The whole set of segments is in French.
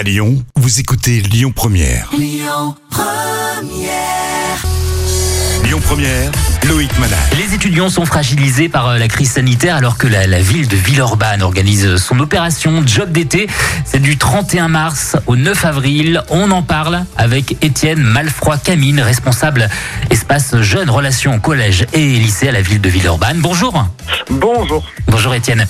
À Lyon, vous écoutez Lyon Première. Lyon Première, Loïc Manal. Les étudiants sont fragilisés par euh, la crise sanitaire alors que la, la ville de Villeurbanne organise son opération Job d'été. C'est du 31 mars au 9 avril. On en parle avec Étienne Malfroy-Camine, responsable espace jeunes relations collège et lycée à la ville de Villeurbanne. Bonjour. Bonjour. Bonjour Étienne.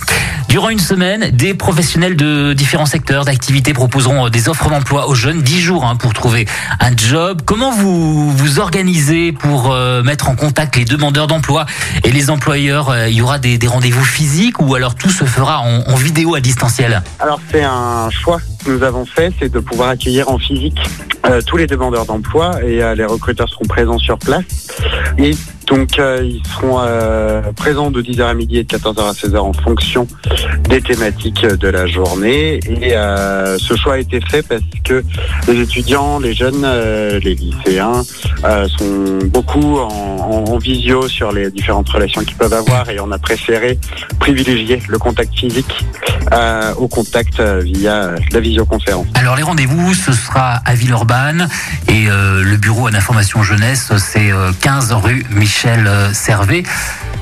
Durant une semaine, des professionnels de différents secteurs d'activité proposeront euh, des offres d'emploi aux jeunes, 10 jours hein, pour trouver un job. Comment vous vous organisez pour euh, mettre en contact les demandeurs d'emploi et les employeurs? Euh, Il y aura des, des rendez-vous physiques ou alors tout se fera en, en vidéo à distanciel? Alors c'est un choix nous avons fait, c'est de pouvoir accueillir en physique euh, tous les demandeurs d'emploi et euh, les recruteurs seront présents sur place. Et donc euh, ils seront présents de 10h à midi et de 14h à 16h en fonction des thématiques de la journée. Et ce choix a été fait parce que les étudiants, les jeunes, les lycéens sont beaucoup en, en- visio sur les différentes relations qu'ils peuvent avoir et on a préféré privilégier le contact physique au contact via la visioconférence. Alors les rendez-vous, ce sera à Villeurbanne et euh, le bureau à l'information jeunesse, c'est euh, 15 rue Michel euh, Servet.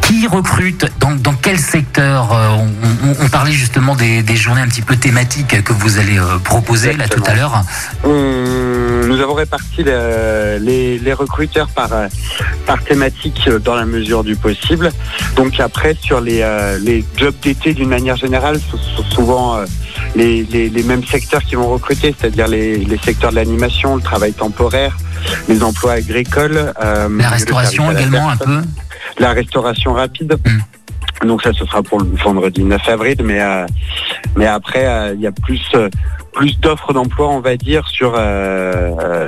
Qui recrute? Dans, dans quel secteur? Euh, on, on- on parlait justement des, des journées un petit peu thématiques que vous allez euh, proposer là tout à l'heure. Nous avons réparti le- les, les recruteurs par, euh, par thématique euh, dans la mesure du possible. Donc après, sur les, euh, les jobs d'été d'une manière générale, ce sont souvent euh, les, les- les mêmes secteurs qui vont recruter, c'est-à-dire les, les secteurs de l'animation, le travail temporaire, les emplois agricoles. euh, La restauration également un peu. la restauration rapide. Mm. Donc ça, ce sera pour le vendredi 9 avril, mais euh, mais après, euh, il y a plus euh, plus d'offres d'emploi, on va dire, sur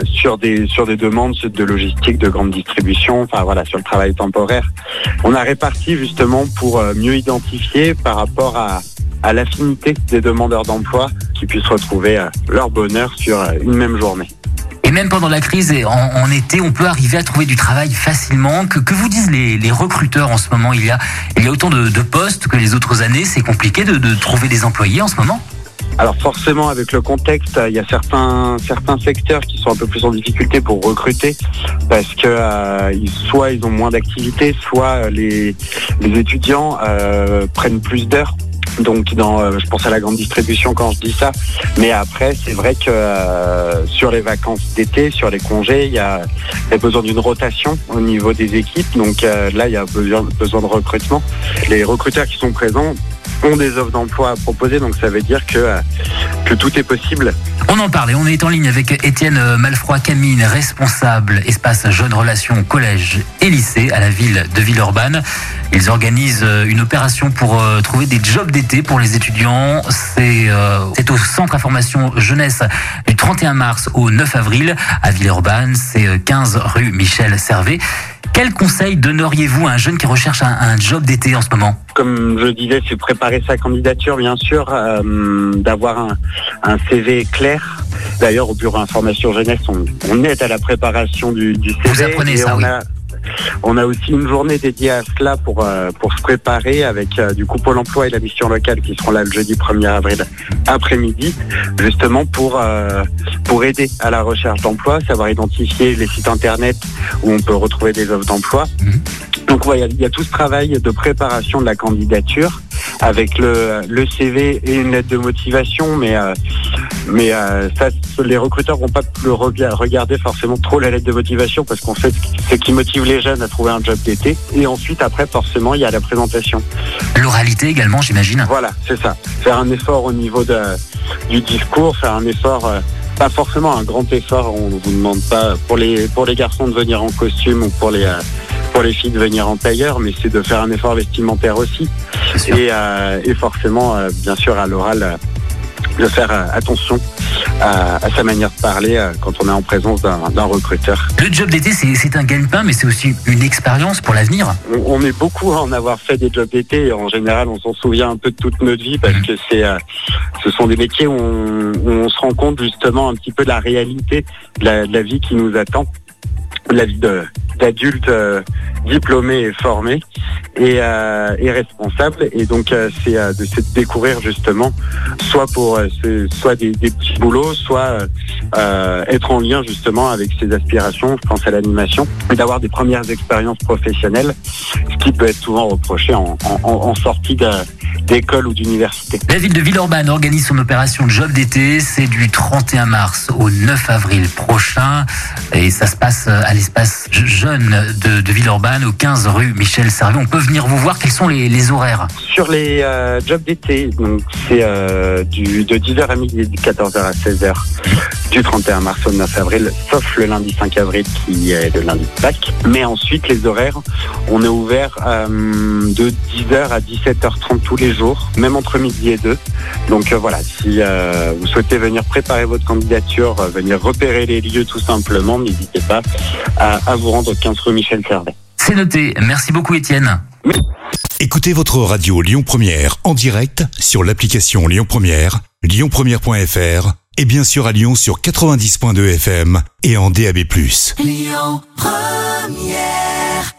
sur des sur des demandes de logistique, de grande distribution, enfin voilà, sur le travail temporaire. On a réparti justement pour euh, mieux identifier par rapport à à l'affinité des demandeurs d'emploi qui puissent retrouver euh, leur bonheur sur euh, une même journée. Et même pendant la crise et en, été, on peut arriver à trouver du travail facilement. Que, que vous disent les, recruteurs en ce moment? Il y, a, il y a autant de, postes que les autres années. C'est compliqué de trouver des employés en ce moment? Alors forcément, avec le contexte, il y a certains secteurs qui sont un peu plus en difficulté pour recruter parce que euh, soit ils ont moins d'activité, soit euh, les étudiants euh, prennent plus d'heures. Donc, je pense à la grande distribution quand je dis ça. Mais après, c'est vrai que sur les vacances d'été, sur les congés, il y a, besoin d'une rotation au niveau des équipes. Donc là, il y a besoin de recrutement. Les recruteurs qui sont présents ont des offres d'emploi à proposer. Donc ça veut dire que euh, que tout est possible. On en parle et on est en ligne avec Étienne Malfroy-Camine, responsable espace jeunes relations collège et lycée à la ville de Villeurbanne. Ils organisent euh, une opération pour euh, trouver des jobs d'été pour les étudiants. C'est euh, au centre information jeunesse du 31 mars au 9 avril à Villeurbanne. C'est euh, 15 rue Michel Servet. Quel conseil donneriez-vous à un jeune qui recherche un, un job d'été en ce moment? Comme je disais, c'est préparer sa candidature, bien sûr, euh, d'avoir un, un CV clair. D'ailleurs, au bureau information jeunesse, on, on aide à la préparation du, du CV. Vous apprenez et ça, on oui. a, on a aussi une journée dédiée à cela pour euh, se préparer avec euh, du coup Pôle Emploi et la mission locale qui seront là le jeudi 1er avril après-midi, justement pour euh, pour aider à la recherche d'emploi, savoir identifier les sites internet où on peut retrouver des offres d'emploi. Donc il y a tout ce travail de préparation de la candidature avec le, CV et une lettre de motivation, mais euh, ça, les recruteurs vont pas le rega- regarder forcément trop la lettre de motivation parce qu'on sait ce qui- ce qui motive les jeunes à trouver un job d'été. Et ensuite, après, forcément, il y a la présentation. L'oralité également, j'imagine. Voilà, c'est ça. Faire un effort au niveau de, du discours, faire un effort, euh, pas forcément un grand effort. On vous demande pas pour les pour les garçons de venir en costume ou pour les euh, pour les filles de venir en tailleur, mais c'est de faire un effort vestimentaire aussi. Et, euh, et forcément, euh, bien sûr, à l'oral, de faire euh, attention à, à sa manière de parler euh, quand on est en présence d'un recruteur. Le job d'été, c'est un gagne-pain, mais c'est aussi une expérience pour l'avenir. On, on est beaucoup à en avoir fait des jobs d'été en général, on s'en souvient un peu de toute notre vie parce Mhm. que c'est, euh, ce sont des métiers où on, où on se rend compte justement un petit peu de la réalité de la, de la vie qui nous attend. La vie de d'adultes euh, et formés et, euh, et responsables. Et donc euh, c'est euh, de, de découvrir justement soit pour soit des, petits boulots, soit être en lien justement avec ses aspirations. Je pense à l'animation et d'avoir des premières expériences professionnelles, ce qui peut être souvent reproché en- en sortie de- d'école ou d'université. La ville de Villeurbanne organise son opération Job d'été. C'est du 31 mars au 9 avril prochain. Et ça se passe à l'espace jeune de, de Villeurbanne, au 15 rue Michel Servet. On peut venir vous voir. Quels sont les, les horaires? Sur les euh, jobs d'été, donc c'est euh, du de 10h à midi et de 14h à 16h du 31 mars au 9 avril, sauf le lundi 5 avril qui est le lundi de Pâques. Mais ensuite les horaires, on est ouvert euh, de 10h à 17h30 tous les jours, même entre midi et 2. Donc euh, voilà, si euh, vous souhaitez venir préparer votre candidature, euh, venir repérer les lieux tout simplement, n'hésitez pas à, à vous rendre au 15 rue Michel Servet. C'est noté. Merci beaucoup, Étienne. Écoutez votre radio Lyon Première en direct sur l'application Lyon Première, lyonpremière.fr et bien sûr à Lyon sur 90.2 FM et en DAB+. Lyon Première